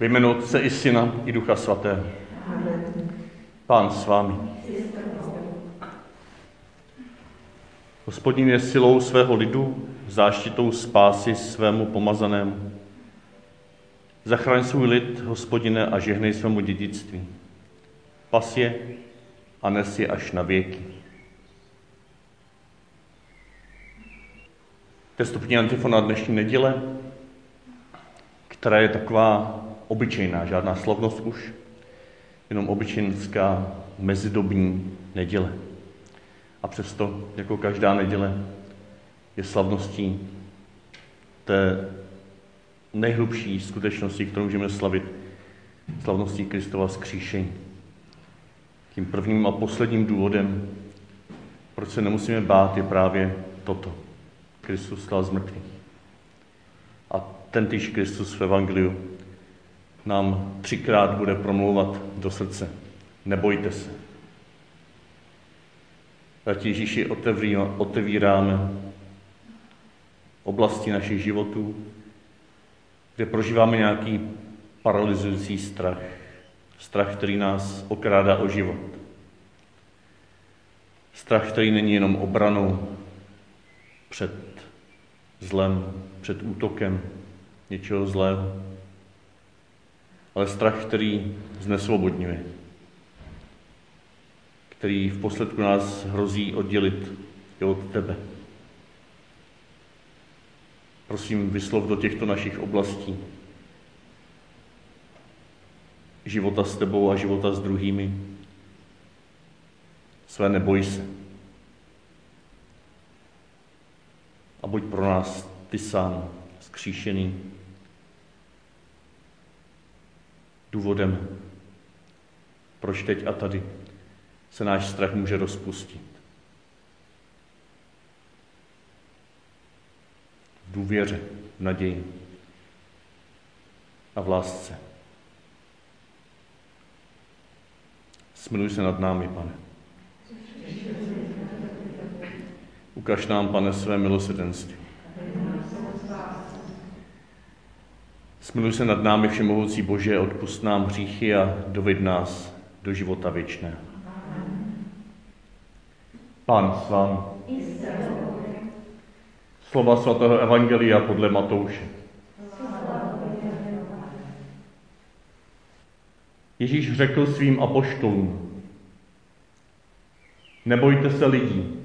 Ve jménu Otce i Syna i Ducha Svatého. Pán s vámi. Hospodin je silou svého lidu, záštitou spásy svému pomazanému. Zachraň svůj lid, hospodine, a žehnej svému dědictví. Pas je a nes je až na věky. To je stupní antifona dnešní neděle, která je taková obyčejná, žádná slavnost už, jenom obyčejnská mezidobní neděle. A přesto, jako každá neděle, je slavností té nejhlubší skutečnosti, kterou můžeme slavit, slavností Kristova skříšení. Tím prvním a posledním důvodem, proč se nemusíme bát, je právě toto. Kristus stal z mrtvých. A tentýž Kristus v Evangeliu nám třikrát bude promlouvat do srdce. Nebojte se. Ať Ježíši otevíráme oblasti našich životů, kde prožíváme nějaký paralyzující strach. Strach, který nás okrádá o život. Strach, který není jenom obranou před zlem, před útokem něčeho zlého, ale strach, který znesvobodňuje, který v posledku nás hrozí oddělit i od tebe. Prosím, vyslov do těchto našich oblastí života s tebou a života s druhými. Své neboj se. A buď pro nás ty sám skříšený důvodem, proč teď a tady se náš strach může rozpustit. V důvěře, v naději a v lásce. Smiluj se nad námi, pane. Ukaž nám, pane, své milosrdenství. Smiluj se nad námi, všemohoucí Bože, odpust nám hříchy a doved nás do života věčného. Pán s vámi. Slova svatého Evangelia podle Matouše. Ježíš řekl svým apoštolům, nebojte se lidí.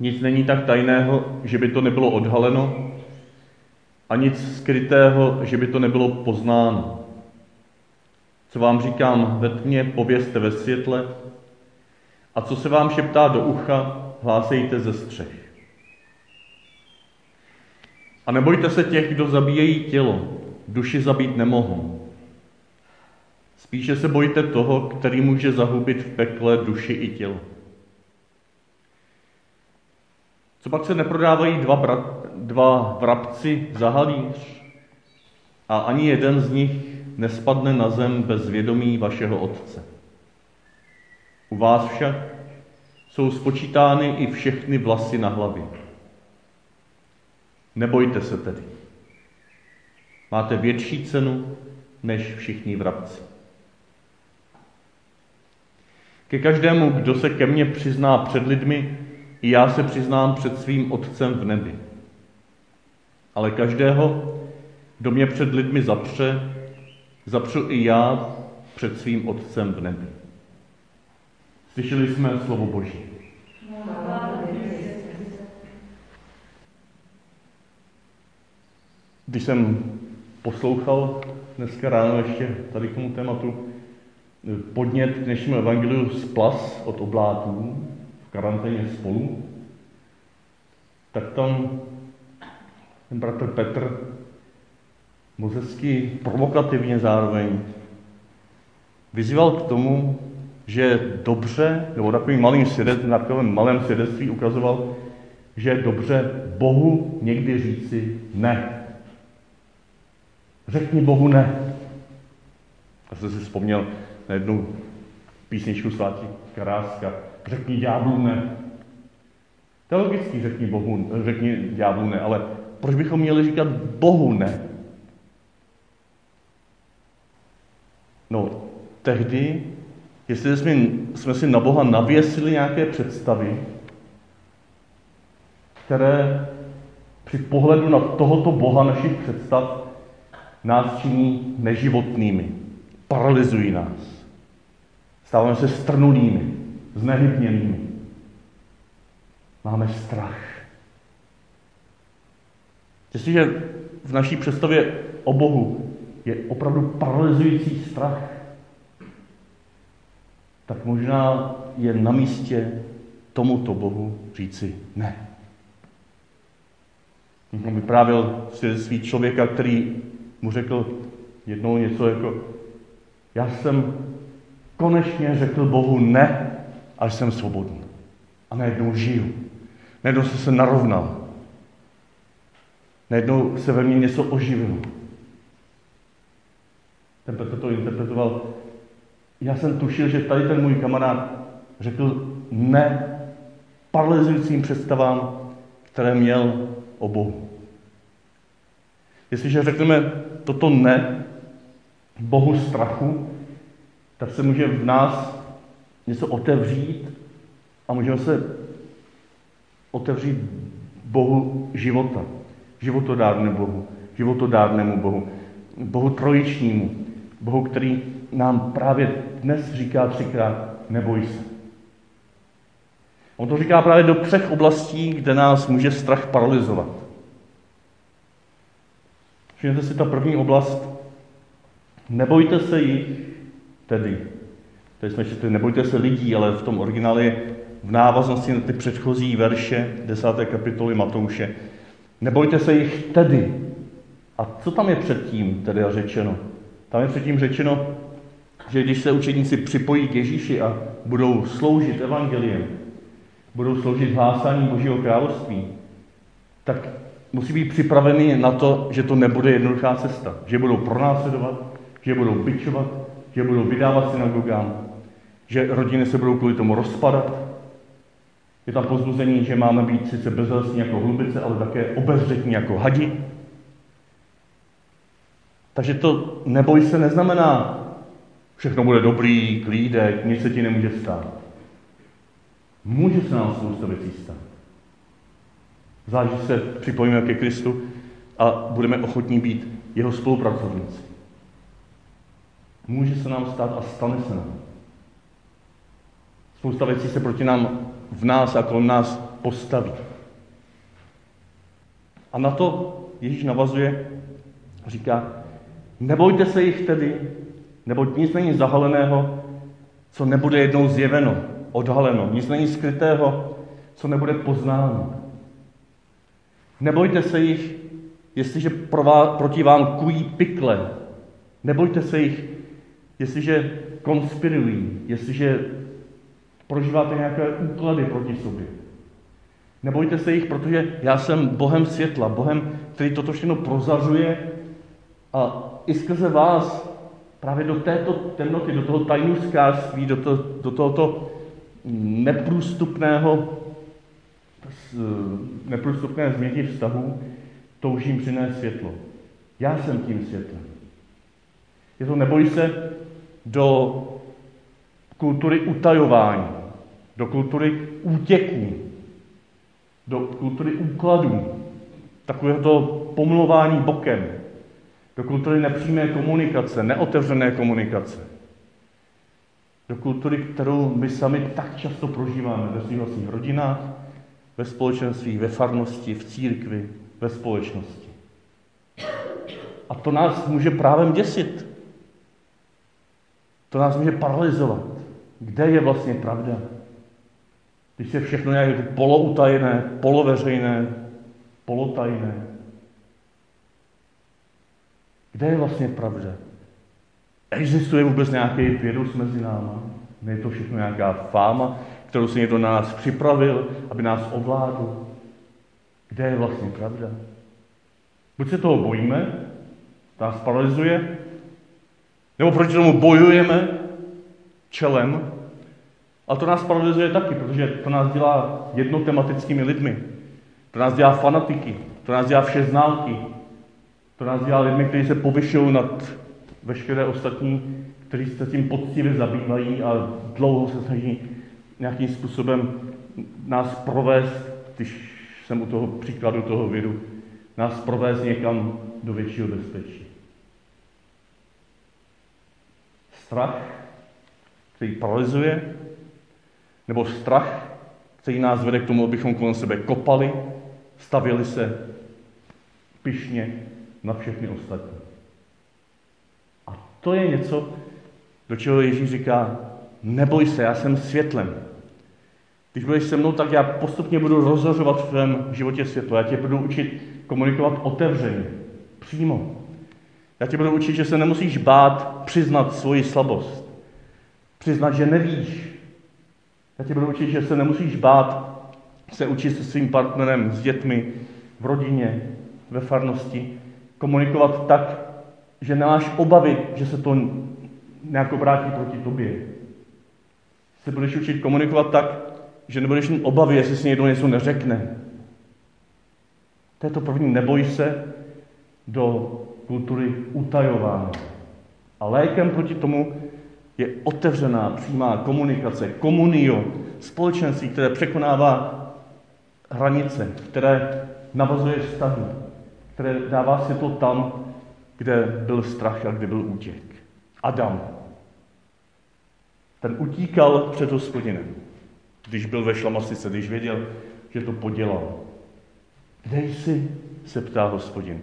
Nic není tak tajného, že by to nebylo odhaleno, a nic skrytého, že by to nebylo poznáno. Co vám říkám ve tmě, povězte ve světle, a co se vám šeptá do ucha, hlásejte ze střech. A nebojte se těch, kdo zabíjejí tělo, duši zabít nemohou. Spíše se bojte toho, který může zahubit v pekle duši i tělo. Co pak se neprodávají dva, brat, dva vrabci za halíř a ani jeden z nich nespadne na zem bez vědomí vašeho Otce. U vás však jsou spočítány i všechny vlasy na hlavě. Nebojte se tedy. Máte větší cenu než všichni vrabci. Ke každému, kdo se ke mně přizná před lidmi, i já se přiznám před svým Otcem v nebi. Ale každého, kdo mě před lidmi zapře, zapřu i já před svým Otcem v nebi. Slyšeli jsme slovo Boží. Když jsem poslouchal dneska ráno ještě tady k tomu tématu podnět k dnešnímu evangeliu z Plas od oblátů, karanténě spolu, tak tam ten bratr Petr moc hezky provokativně zároveň vyzýval k tomu, že dobře, nebo takovým malým svědectvím, na takovém malém svědectví ukazoval, že je dobře Bohu někdy říci ne. Řekni Bohu ne. Já jsem si vzpomněl na jednu písničku svátí Karáska. Řekni ďáblu ne. To je logický, řekni, Bohu, řekni ďáblu ne, ale proč bychom měli říkat Bohu ne? No, tehdy, jestli jsme, jsme si na Boha navěsili nějaké představy, které při pohledu na tohoto Boha našich představ nás činí neživotnými, paralyzují nás. Stáváme se strnulými, znehybněnými. Máme strach. Jestliže v naší představě o Bohu je opravdu paralyzující strach, tak možná je na místě tomuto Bohu říci ne. Vyprávěl svý člověka, který mu řekl jednou něco jako, já jsem konečně řekl Bohu ne, a jsem svobodný. A najednou žiju. Najednou jsem se narovnal. Najednou se ve mně něco oživilo. Ten Petr to interpretoval. Já jsem tušil, že tady ten můj kamarád řekl ne paralyzujícím představám, které měl o Bohu. Jestliže řekneme toto ne Bohu strachu, tak se může v nás něco otevřít a můžeme se otevřít Bohu života, životodárnému Bohu, životodárnému Bohu, Bohu trojičnímu, Bohu, který nám právě dnes říká třikrát, neboj se. On to říká právě do třech oblastí, kde nás může strach paralizovat. Všimněte si ta první oblast. Nebojte se jich tedy. Tady jsme četli, nebojte se lidí, ale v tom originálu je v návaznosti na ty předchozí verše 10. kapitoly Matouše. Nebojte se jich tedy. A co tam je předtím tedy řečeno? Tam je předtím řečeno, že když se učeníci připojí k Ježíši a budou sloužit evangeliem, budou sloužit hlásání Božího království, tak musí být připraveni na to, že to nebude jednoduchá cesta. Že budou pronásledovat, že budou byčovat, že budou vydávat synagogám, že rodiny se budou kvůli tomu rozpadat. Je tam pozbuzení, že máme být sice bezhlesní jako hlubice, ale také obezřetní jako hadi. Takže to neboj se neznamená, všechno bude dobrý, klídek, nic se ti nemůže stát. Může se nám spousta věcí stát. Zvlášť, se připojíme ke Kristu a budeme ochotní být jeho spolupracovníci. Může se nám stát a stane se nám. Spousta věcí se proti nám v nás a kolem nás postaví. A na to Ježíš navazuje, říká, nebojte se jich tedy, neboť nic není zahaleného, co nebude jednou zjeveno, odhaleno. Nic není skrytého, co nebude poznáno. Nebojte se jich, jestliže proti vám kují pikle. Nebojte se jich, jestliže konspirují, jestliže prožíváte nějaké úklady proti sobě. Nebojte se jich, protože já jsem Bohem světla, Bohem, který toto všechno prozařuje a i skrze vás právě do této temnoty, do toho tajnůskářství, do, to, do tohoto neprůstupného, neprůstupné změti vztahu toužím přinést světlo. Já jsem tím světlem. Je to neboj se do kultury utajování, do kultury útěků, do kultury úkladů, takového to pomluvání bokem, do kultury nepřímé komunikace, neotevřené komunikace, do kultury, kterou my sami tak často prožíváme ve svých vlastních rodinách, ve společenství, ve farnosti, v církvi, ve společnosti. A to nás může právem děsit. To nás může paralizovat. Kde je vlastně pravda? Když je všechno nějak poloutajené, poloveřejné, polotajné. Kde je vlastně pravda? Existuje vůbec nějaký virus mezi náma? Ne je to všechno nějaká fáma, kterou si někdo na nás připravil, aby nás ovládl? Kde je vlastně pravda? Buď se toho bojíme, to nás paralizuje, nebo proti tomu bojujeme čelem, a to nás paralizuje taky, protože to nás dělá jednotematickými lidmi. To nás dělá fanatiky, to nás dělá všeználky, to nás dělá lidmi, kteří se povyšují nad veškeré ostatní, kteří se tím poctivě zabývají a dlouho se snaží nějakým způsobem nás provést, když jsem u toho příkladu toho viru, nás provést někam do většího bezpečí. Strach, který paralizuje, nebo strach, který nás vede k tomu, abychom kolem sebe kopali, stavili se pyšně na všechny ostatní. A to je něco, do čeho Ježíš říká, neboj se, já jsem světlem. Když budeš se mnou, tak já postupně budu rozhořovat v tvém životě světlo. Já tě budu učit komunikovat otevřeně, přímo. Já tě budu učit, že se nemusíš bát přiznat svoji slabost. Přiznat, že nevíš. Já tě budu učit, že se nemusíš bát se učit se svým partnerem, s dětmi, v rodině, ve farnosti, komunikovat tak, že nemáš obavy, že se to nějak obrátí proti tobě. Se budeš učit komunikovat tak, že nebudeš mít obavy, jestli si někdo něco neřekne. To je to první, neboj se do kultury utajování. A lékem proti tomu je otevřená, přímá komunikace, komunio, společenství, které překonává hranice, které navazuje vztahy, které dává světlo tam, kde byl strach a kde byl útěk. Adam. Ten utíkal před hospodinem, když byl ve šlamasice, když věděl, že to podělal. Kde jsi? se ptá hospodin.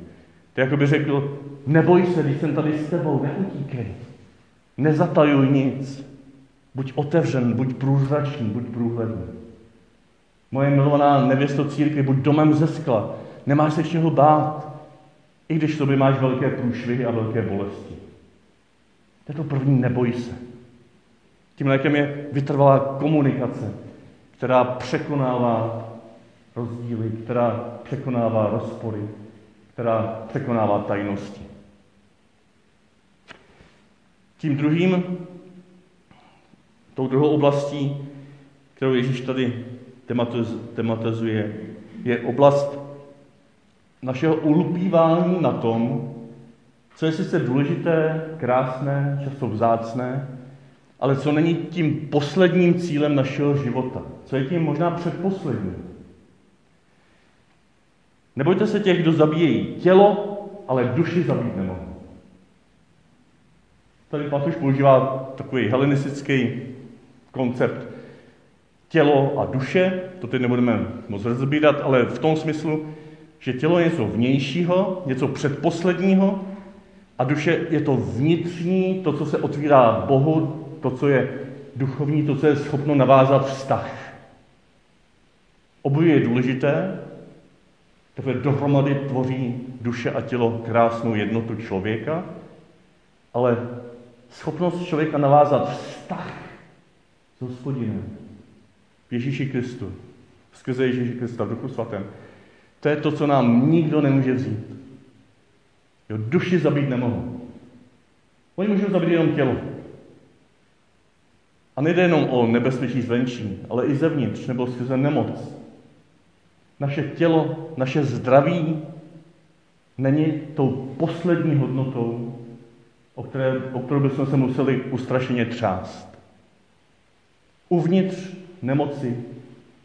To jako by řekl, neboj se, když jsem tady s tebou, neutíkej. Nezatajuj nic. Buď otevřen, buď průzračný, buď průhledný. Moje milovaná nevěsto církvy, buď domem ze skla. Nemáš se čeho bát, i když sobě máš velké průšvihy a velké bolesti. To je to první, neboj se. Tím lékem je vytrvalá komunikace, která překonává rozdíly, která překonává rozpory, která překonává tajnosti. Tím druhým, tou druhou oblastí, kterou Ježíš tady tematizuje, je oblast našeho ulpívání na tom, co je sice důležité, krásné, často vzácné, ale co není tím posledním cílem našeho života. Co je tím možná předposledním. Nebojte se těch, kdo zabíjejí tělo, ale duši zabít nemohou. Tady Patuš používá takový helenistický koncept tělo a duše, to teď nebudeme moc rozbírat, ale v tom smyslu, že tělo je něco vnějšího, něco předposledního a duše je to vnitřní, to, co se otvírá Bohu, to, co je duchovní, to, co je schopno navázat vztah. Obojí je důležité, teprve dohromady tvoří duše a tělo krásnou jednotu člověka, ale schopnost člověka navázat vztah s hospodinem, Ježíši Kristu, skrze Ježíši Krista v Duchu Svatém, to je to, co nám nikdo nemůže vzít. Jo, duši zabít nemohou. Oni můžou zabít jenom tělo. A nejde jenom o nebezpečí zvenčí, ale i zevnitř, nebo skrze nemoc. Naše tělo, naše zdraví není tou poslední hodnotou, o, které, o kterou bychom se museli ustrašeně třást. Uvnitř nemoci,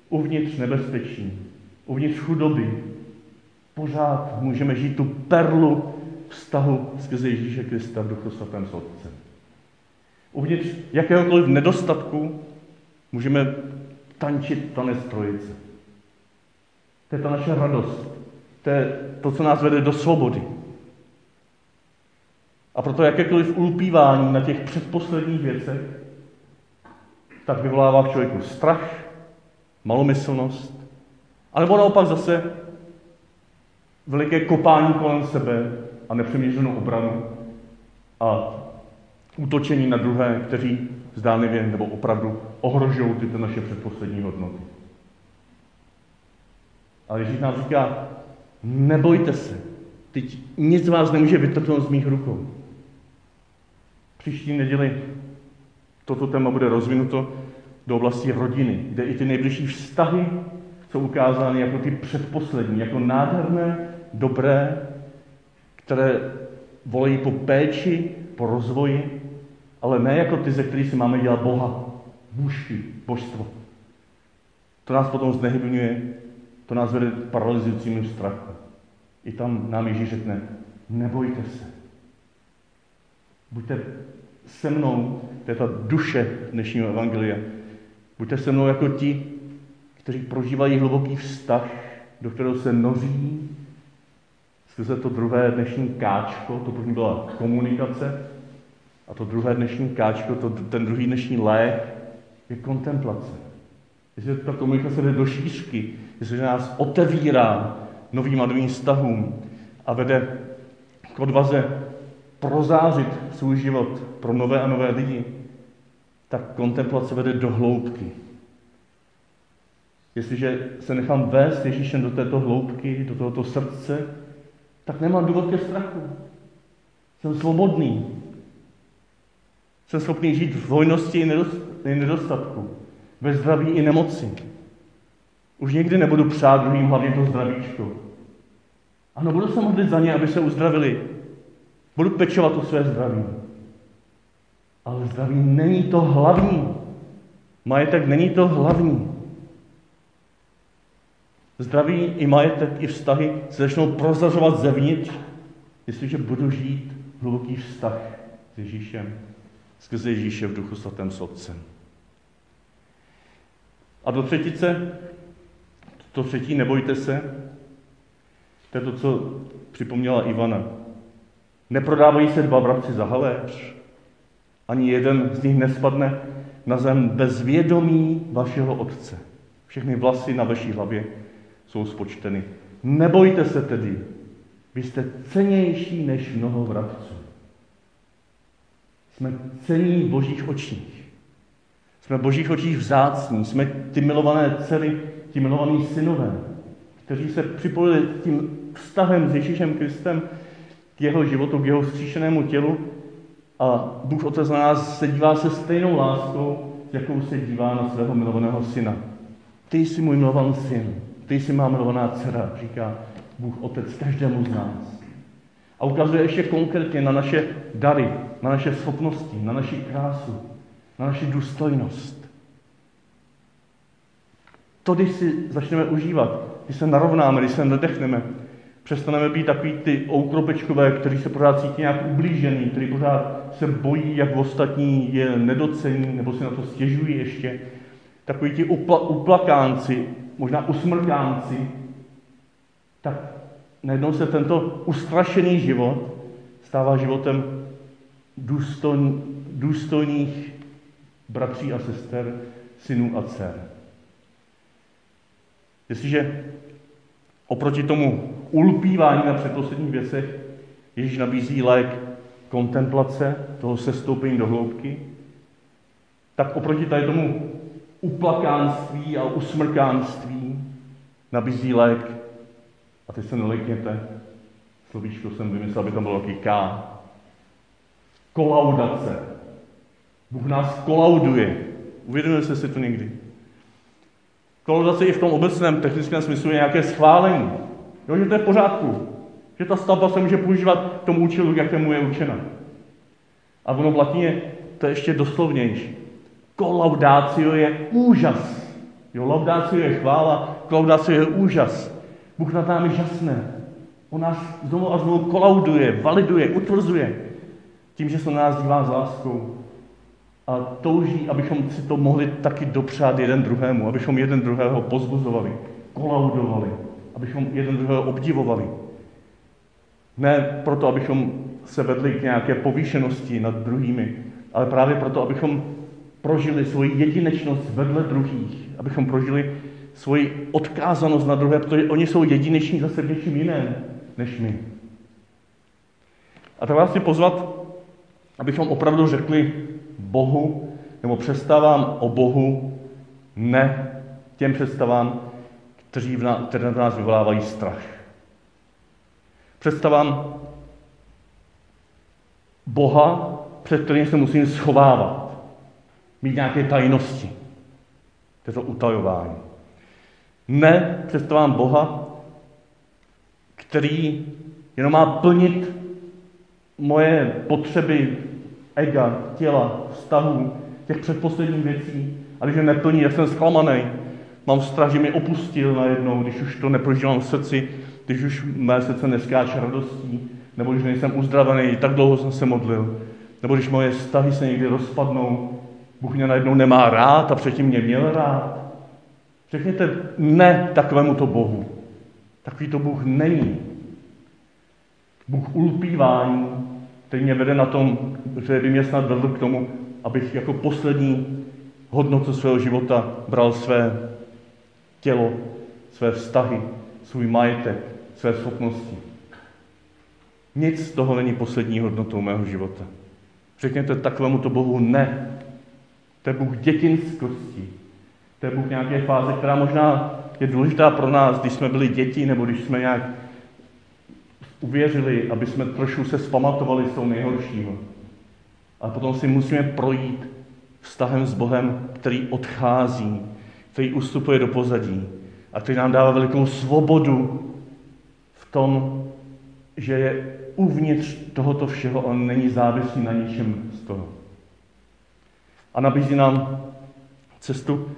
uvnitř nebezpečí, uvnitř chudoby, pořád můžeme žít tu perlu vztahu skrze Ježíše Krista v Duchu Svatém s. Uvnitř jakéhokoliv nedostatku můžeme tančit tanec trojice. To je ta naše radost. To je to, co nás vede do svobody. A proto jakékoliv ulpívání na těch předposledních věcech, tak vyvolává v člověku strach, malomyslnost, anebo naopak zase veliké kopání kolem sebe a nepřemýšlenou obranu a útočení na druhé, kteří zdánlivě nebo opravdu ohrožují tyto naše předposlední hodnoty. Ale Ježíš nám říká, nebojte se, teď nic vás nemůže vytrhnout z mých rukou. Příští neděli toto téma bude rozvinuto do oblasti rodiny, kde i ty nejbližší vztahy jsou ukázány jako ty předposlední, jako nádherné, dobré, které volají po péči, po rozvoji, ale ne jako ty, ze kterých si máme dělat Boha, bůžky, božstvo. To nás potom znehybňuje, to nás vede k paralyzujícímu strachu. I tam nám Ježíš řekne, nebojte se. Buďte se mnou, to je ta duše dnešního evangelia, buďte se mnou jako ti, kteří prožívají hluboký vztah, do kterého se noří skrze to druhé dnešní káčko, to první byla komunikace, a to druhé dnešní káčko, to, ten druhý dnešní lék je kontemplace. Jestli ta komunikace jde do šířky, jestli nás otevírá novým a novým vztahům a vede k odvaze prozářit svůj život pro nové a nové lidi, tak kontemplace vede do hloubky. Jestliže se nechám vést Ježíšem do této hloubky, do tohoto srdce, tak nemám důvod ke strachu. Jsem svobodný. Jsem schopný žít v hojnosti i nedostatku, ve zdraví i nemoci. Už někdy nebudu přát druhým hlavně to zdravíčko. Ano, budu se modlit za ně, aby se uzdravili. Budu pečovat o své zdraví. Ale zdraví není to hlavní. Majetek není to hlavní. Zdraví i majetek, i vztahy se začnou prozařovat zevnitř, jestliže budu žít hluboký vztah s Ježíšem, skrze Ježíše v duchu svatém s Otcem. A do třetice, to třetí, nebojte se, to je to, co připomněla Ivana. Neprodávají se dva vrabci za haléř, ani jeden z nich nespadne na zem bez vědomí vašeho Otce. Všechny vlasy na vaší hlavě jsou spočteny. Nebojte se tedy, vy jste cenější než mnoho vrabců. Jsme cení v božích očích. Jsme v božích očích vzácní. Jsme ty milované dcery, ti milovaní synové, kteří se připojili tím vztahem s Ježíšem Kristem k jeho životu, k jeho vzkříšenému tělu a Bůh Otec na nás se dívá se stejnou láskou, jakou se dívá na svého milovaného syna. Ty jsi můj milovaný syn, ty jsi má milovaná dcera, říká Bůh Otec každému z nás. A ukazuje ještě konkrétně na naše dary, na naše schopnosti, na naši krásu, na naši důstojnost. To, když si začneme užívat, když se narovnáme, když se nadechneme, přestaneme být takový ty oukropečkové, kteří se pořád cítí nějak ublížený, kteří pořád se bojí, jak ostatní je nedocení, nebo si na to stěžují ještě. Takový ti upla, uplakánci, možná usmrkánci, tak najednou se tento ustrašený život stává životem důstojn, důstojných bratří a sester, synů a dcer. Jestliže oproti tomu ulpívání na předposledních věcech Ježíš nabízí lék kontemplace, toho sestoupení do hloubky, tak oproti tady tomu uplakánství a usmrkánství nabízí lék, a teď se nelekněte, slovíčko jsem vymyslel, aby tam bylo taky K. Kolaudace. Bůh nás kolauduje. Uvědomujete si to někdy? Kolaudace i v tom obecném technickém smyslu je nějaké schválení. Jo, že to je v pořádku. Že ta stavba se může používat k tomu účelu, jak tomu je určena. A ono v latině to je ještě doslovnější. Kolaudácio je úžas. Jo, laudácio je chvála, kolaudácio je úžas. Bůh nad námi žasne. On nás znovu a znovu kolauduje, validuje, utvrzuje. Tím, že se na nás dívá s láskou. A touží, abychom si to mohli taky dopřát jeden druhému, abychom jeden druhého pozbuzovali, kolaudovali, abychom jeden druhého obdivovali. Ne proto, abychom se vedli k nějaké povýšenosti nad druhými, ale právě proto, abychom prožili svoji jedinečnost vedle druhých, abychom prožili svoji odkázanost na druhé, protože oni jsou jedineční zase v něčím jiném než my. A tak vás chci pozvat, abychom opravdu řekli Bohu, nebo přestávám o Bohu, ne těm představám, kteří v nás, které v nás vyvolávají strach. Představám Boha, před kterým se musím schovávat, mít nějaké tajnosti. To je to utajování. Ne představám Boha, který jenom má plnit moje potřeby ega, těla, vztahů, těch předposledních věcí. A když je neplní, jak jsem zklamaný. Mám strach, že mi opustil najednou, když už to neprožívám v srdci, když už mé srdce neskáče radostí, nebo když nejsem uzdravený, tak dlouho jsem se modlil, nebo když moje vztahy se někdy rozpadnou, Bůh mě najednou nemá rád a předtím mě měl rád. Řekněte ne takovému to Bohu. Takový to Bůh není. Bůh ulpívání, který mě vede na tom, že by mě snad vedl k tomu, abych jako poslední hodnotu svého života bral své tělo, své vztahy, svůj majetek, své schopnosti. Nic z toho není poslední hodnotou mého života. Řekněte takovému to Bohu ne. To je Bůh dětinskosti. To je Bůh nějaké fáze, která možná je důležitá pro nás, když jsme byli děti, nebo když jsme nějak uvěřili, aby jsme trošku se zpamatovali z toho nejhoršího. A potom si musíme projít vztahem s Bohem, který odchází, který ustupuje do pozadí a který nám dává velikou svobodu v tom, že je uvnitř tohoto všeho, on není závislý na ničem z toho. A nabízí nám cestu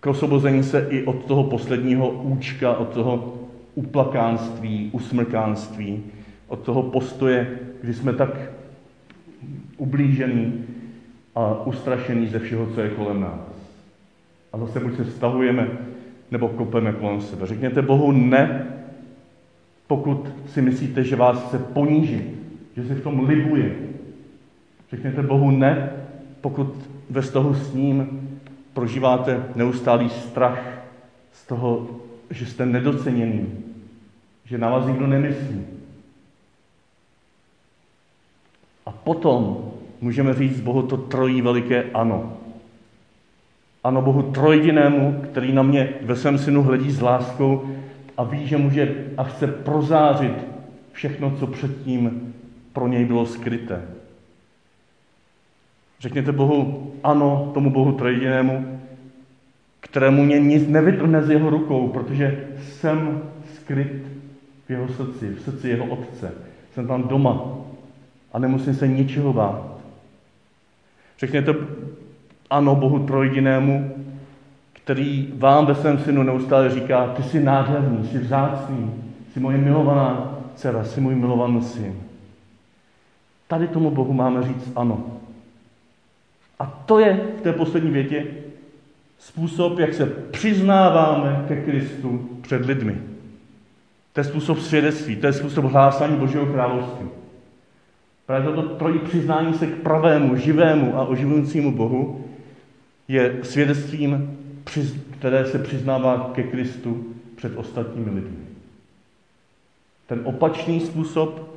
k osvobození se i od toho posledního účka, od toho uplakánství, usmrkánství, od toho postoje, kdy jsme tak ublížený a ustrašený ze všeho, co je kolem nás. A zase buď se stahujeme, nebo kopeme kolem sebe. Řekněte Bohu ne, pokud si myslíte, že vás chce ponížit, že se v tom libuje. Řekněte Bohu ne, pokud ve vztahu s ním prožíváte neustálý strach z toho, že jste nedoceněný, že na vás nikdo nemyslí. A potom můžeme říct Bohu to trojí veliké ano. Ano Bohu trojdinému, který na mě ve svém synu hledí s láskou a ví, že může a chce prozářit všechno, co předtím pro něj bylo skryté. Řekněte Bohu ano tomu Bohu trojedinému, kterému mě nic nevytrhne z jeho rukou, protože jsem skryt v jeho srdci, v srdci jeho otce. Jsem tam doma a nemusím se ničeho bát. Řekněte ano Bohu trojedinému, který vám ve svém synu neustále říká, ty jsi nádherný, jsi vzácný, jsi moje milovaná dcera, jsi můj milovaný syn. Tady tomu Bohu máme říct ano. A to je v té poslední větě způsob, jak se přiznáváme ke Kristu před lidmi. To je způsob svědectví, to je způsob hlásání Božího království. Právě toto trojí přiznání se k pravému, živému a oživujícímu Bohu je svědectvím, které se přiznává ke Kristu před ostatními lidmi. Ten opačný způsob,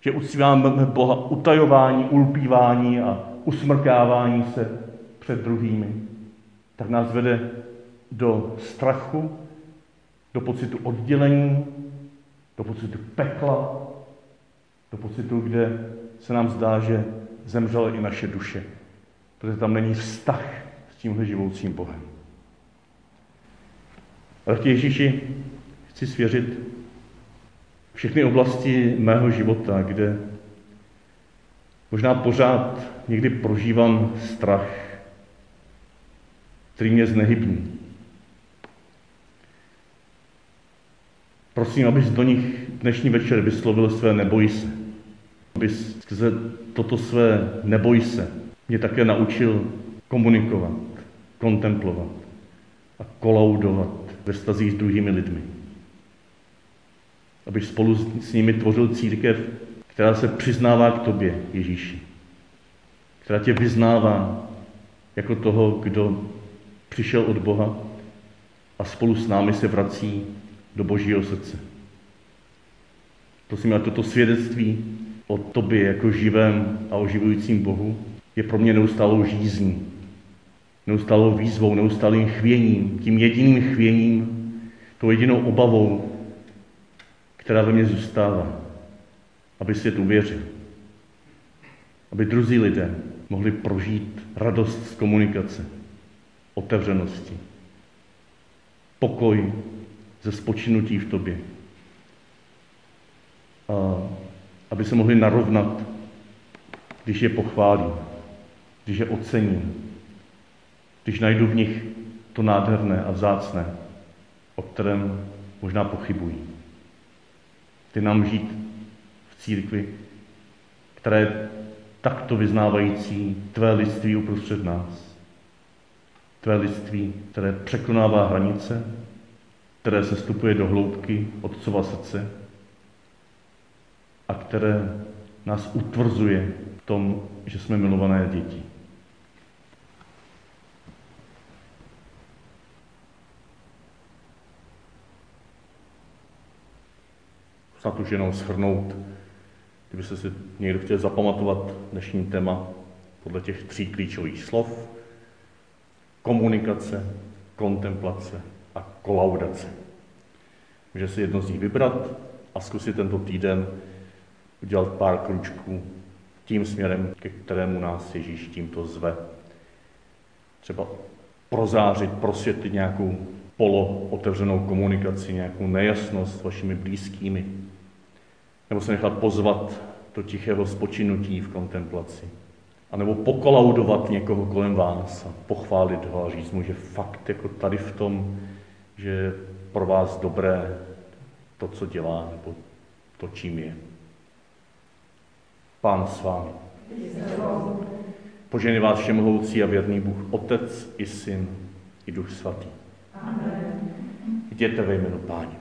že uctíváme Boha utajování, ulpívání a usmrkávání se před druhými, tak nás vede do strachu, do pocitu oddělení, do pocitu pekla, do pocitu, kde se nám zdá, že zemřela i naše duše, protože tam není vztah s tímhle živoucím Bohem. Ale v Ježíši chci svěřit všechny oblasti mého života, kde možná pořád někdy prožívám strach, který mě znehybní. Prosím, abys do nich dnešní večer vyslovil své neboj se. Abys skrze toto své neboj se mě také naučil komunikovat, kontemplovat a kolaudovat ve stazích s druhými lidmi. Abych spolu s nimi tvořil církev, která se přiznává k tobě, Ježíši. Která tě vyznává jako toho, kdo přišel od Boha a spolu s námi se vrací do Božího srdce. Prosím, a toto svědectví o tobě jako živém a oživujícím Bohu je pro mě neustálou žízní, neustálou výzvou, neustálým chvěním, tím jediným chvěním, tou jedinou obavou, která ve mně zůstává, aby svět uvěřil. Aby druzí lidé mohli prožít radost z komunikace, otevřenosti, pokoj ze spočinutí v tobě. A aby se mohli narovnat když je pochválím, když je ocením, když najdu v nich to nádherné a vzácné, o kterém možná pochybují. Ty nám žít v církvi, která je takto vyznávající tvé lidství uprostřed nás. Tvé lidství, které překonává hranice, které se stupuje do hloubky Otcova srdce a které nás utvrzuje v tom, že jsme milované děti. snad už jenom shrnout, kdyby se si někdo chtěl zapamatovat dnešní téma podle těch tří klíčových slov. Komunikace, kontemplace kolaudace. Může si jedno z nich vybrat a zkusit tento týden udělat pár kručků tím směrem, ke kterému nás Ježíš tímto zve. Třeba prozářit, prosvětlit nějakou polo otevřenou komunikaci, nějakou nejasnost s vašimi blízkými, nebo se nechat pozvat do tichého spočinutí v kontemplaci. A nebo pokolaudovat někoho kolem vás a pochválit ho a říct mu, že fakt jako tady v tom, že je pro vás dobré to, co dělá, nebo to, čím je. Pán s vámi. Poženy vás všemohoucí a věrný Bůh, Otec i Syn i Duch Svatý. Amen. Jděte ve jménu Páně.